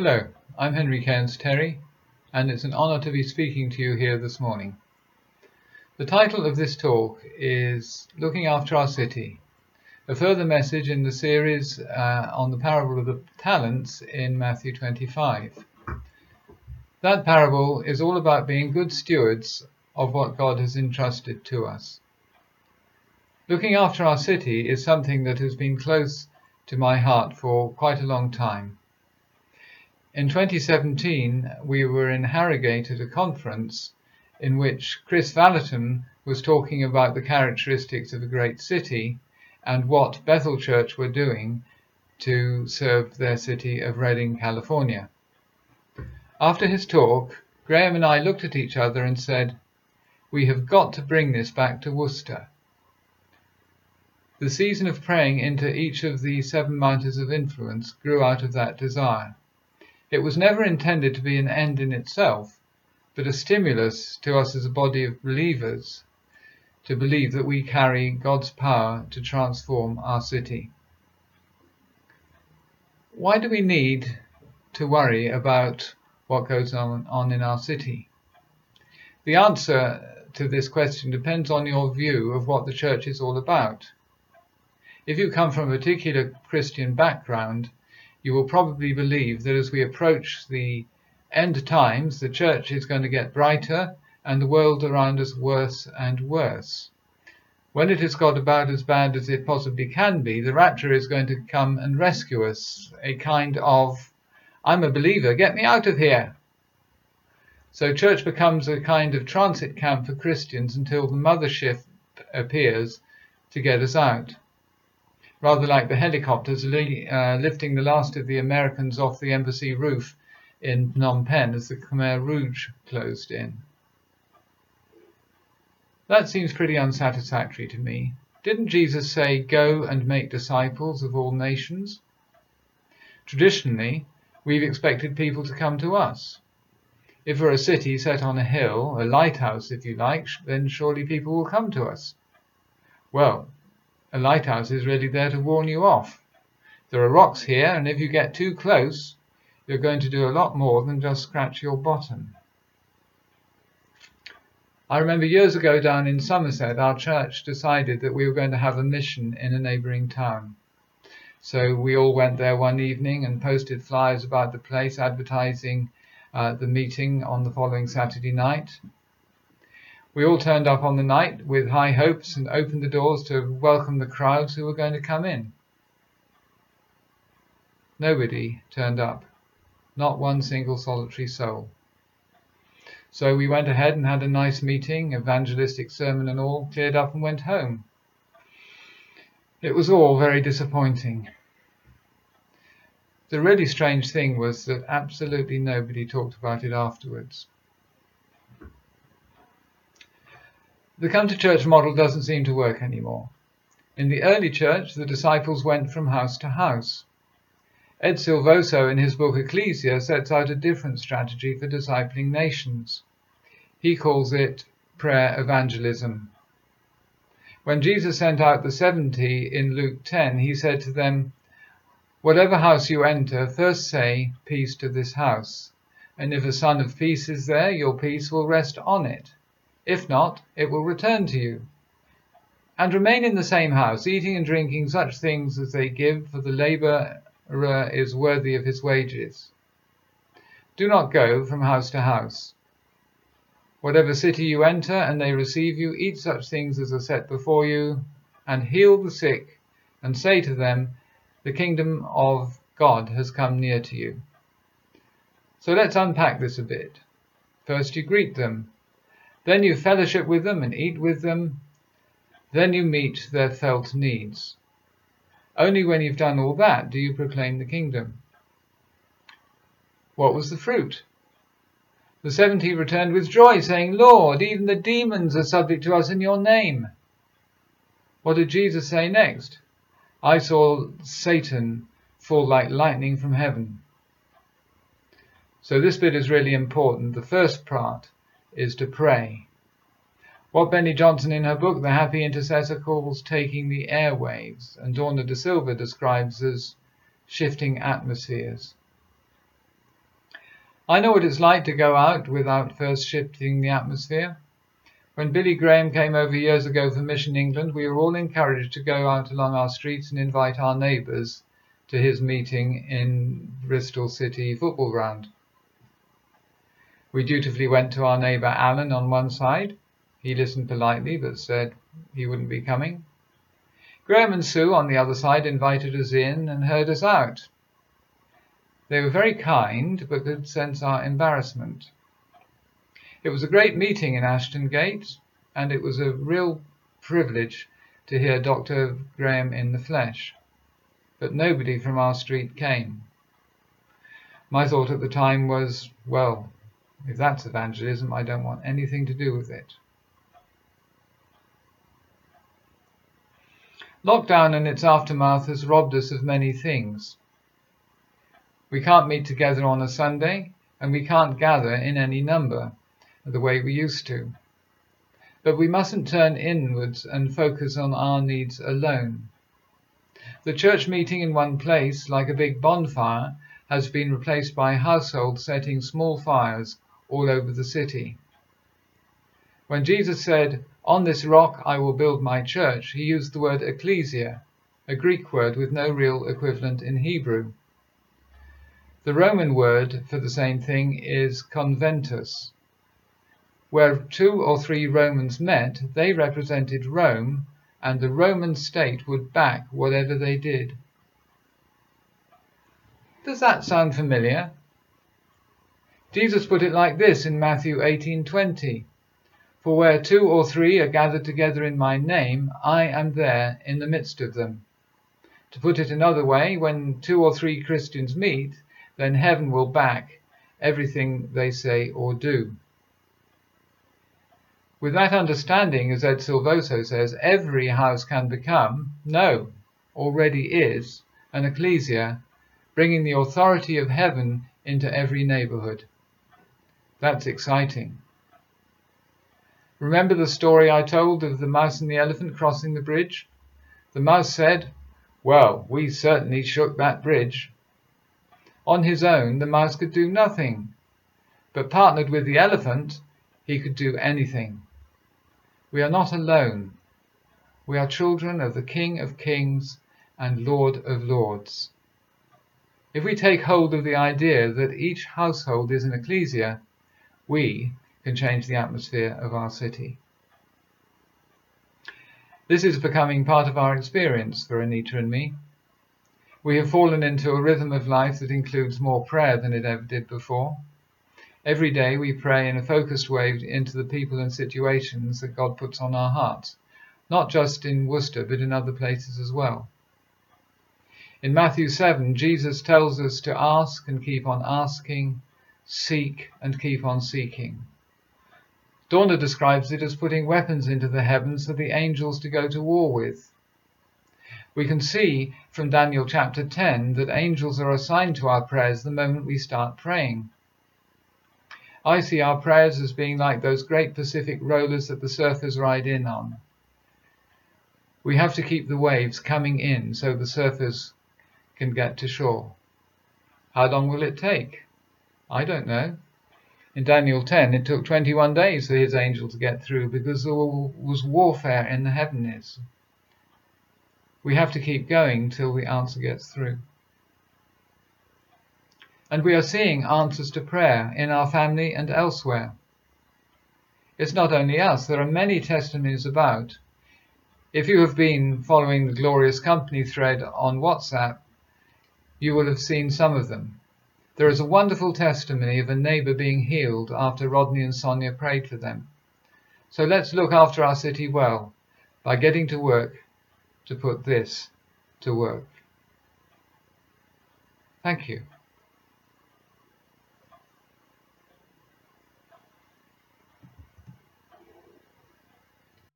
Hello, I'm Henry Cairns Terry, and it's an honour to be speaking to you here this morning. The title of this talk is Looking After Our City, a further message in the series uh, on the parable of the talents in Matthew 25. That parable is all about being good stewards of what God has entrusted to us. Looking after our city is something that has been close to my heart for quite a long time. In 2017, we were in Harrogate at a conference in which Kris Vallotton was talking about the characteristics of a great city and what Bethel Church were doing to serve their city of Redding, California. After his talk, Graham and I looked at each other and said, We have got to bring this back to Worcester. The season of praying into each of the seven mountains of influence grew out of that desire. It was never intended to be an end in itself, but a stimulus to us as a body of believers to believe that we carry God's power to transform our city. Why do we need to worry about what goes on, on in our city? The answer to this question depends on your view of what the church is all about. If you come from a particular Christian background, you will probably believe that as we approach the end times, the church is going to get brighter and the world around us worse and worse. When it has got about as bad as it possibly can be, the rapture is going to come and rescue us. A kind of, I'm a believer, get me out of here. So church becomes a kind of transit camp for Christians until the mothership appears to get us out rather like the helicopters uh, lifting the last of the Americans off the embassy roof in Phnom Penh as the Khmer Rouge closed in. That seems pretty unsatisfactory to me. Didn't Jesus say, Go and make disciples of all nations? Traditionally, we've expected people to come to us. If we're a city set on a hill, a lighthouse if you like, then surely people will come to us. Well, a lighthouse is really there to warn you off. There are rocks here, and if you get too close, you're going to do a lot more than just scratch your bottom. I remember years ago down in Somerset, our church decided that we were going to have a mission in a neighbouring town. So we all went there one evening and posted flyers about the place advertising uh, the meeting on the following Saturday night. We all turned up on the night with high hopes and opened the doors to welcome the crowds who were going to come in. Nobody turned up, not one single solitary soul. So we went ahead and had a nice meeting, evangelistic sermon and all, cleared up and went home. It was all very disappointing. The really strange thing was that absolutely nobody talked about it afterwards. The come to church model doesn't seem to work anymore. In the early church, the disciples went from house to house. Ed Silvoso, in his book Ekklesia, sets out a different strategy for discipling nations. He calls it prayer evangelism. When Jesus sent out the seventy in Luke 10, he said to them, Whatever house you enter, first say, Peace to this house. And if a son of peace is there, your peace will rest on it. If not, it will return to you. And remain in the same house, eating and drinking such things as they give, for the labourer is worthy of his wages. Do not go from house to house. Whatever city you enter, and they receive you, eat such things as are set before you, and heal the sick, and say to them, The kingdom of God has come near to you. So let's unpack this a bit. First, you greet them. Then you fellowship with them and eat with them. Then you meet their felt needs. Only when you've done all that do you proclaim the kingdom. What was the fruit? The seventy returned with joy, saying, Lord, even the demons are subject to us in your name. What did Jesus say next? I saw Satan fall like lightning from heaven. So this bit is really important. The first part is to pray. What Beni Johnson in her book The Happy Intercessor calls taking the airwaves, and Dawna De Silva describes as shifting atmospheres. I know what it's like to go out without first shifting the atmosphere. When Billy Graham came over years ago for Mission England, we were all encouraged to go out along our streets and invite our neighbours to his meeting in Bristol City football ground. We dutifully went to our neighbour Alan on one side. He listened politely but said he wouldn't be coming. Graham and Sue on the other side invited us in and heard us out. They were very kind, but could sense our embarrassment. It was a great meeting in Ashton Gate, and it was a real privilege to hear Dr. Graham in the flesh. But nobody from our street came. My thought at the time was, well, if that's evangelism, I don't want anything to do with it. Lockdown and its aftermath has robbed us of many things. We can't meet together on a Sunday, and we can't gather in any number the way we used to. But we mustn't turn inwards and focus on our needs alone. The church meeting in one place, like a big bonfire, has been replaced by households setting small fires all over the city. When Jesus said, On this rock I will build my church, he used the word ecclesia, a Greek word with no real equivalent in Hebrew. The Roman word for the same thing is conventus. Where two or three Romans met, they represented Rome, and the Roman state would back whatever they did. Does that sound familiar? Jesus put it like this in Matthew 18:20. For where two or three are gathered together in my name, I am there in the midst of them. To put it another way, when two or three Christians meet, then heaven will back everything they say or do. With that understanding, as Ed Silvoso says, every house can become, no, already is, an ecclesia, bringing the authority of heaven into every neighborhood. That's exciting. Remember the story I told of the mouse and the elephant crossing the bridge? The mouse said, Well, we certainly shook that bridge. On his own, the mouse could do nothing, but partnered with the elephant, he could do anything. We are not alone. We are children of the King of Kings and Lord of Lords. If we take hold of the idea that each household is an ecclesia, we can change the atmosphere of our city. This is becoming part of our experience for Anita and me. We have fallen into a rhythm of life that includes more prayer than it ever did before. Every day we pray in a focused way into the people and situations that God puts on our hearts, not just in Worcester but in other places as well. In Matthew 7, Jesus tells us to ask and keep on asking, seek and keep on seeking. Dawna describes it as putting weapons into the heavens for the angels to go to war with. We can see from Daniel chapter 10 that angels are assigned to our prayers the moment we start praying. I see our prayers as being like those great Pacific rollers that the surfers ride in on. We have to keep the waves coming in so the surfers can get to shore. How long will it take? I don't know. In Daniel 10, it took 21 days for his angel to get through because there was warfare in the heavens. We have to keep going till the answer gets through. And we are seeing answers to prayer in our family and elsewhere. It's not only us, there are many testimonies about. If you have been following the Glorious Company thread on WhatsApp, you will have seen some of them. There is a wonderful testimony of a neighbour being healed after Rodney and Sonia prayed for them. So let's look after our city well by getting to work to put this to work. Thank you.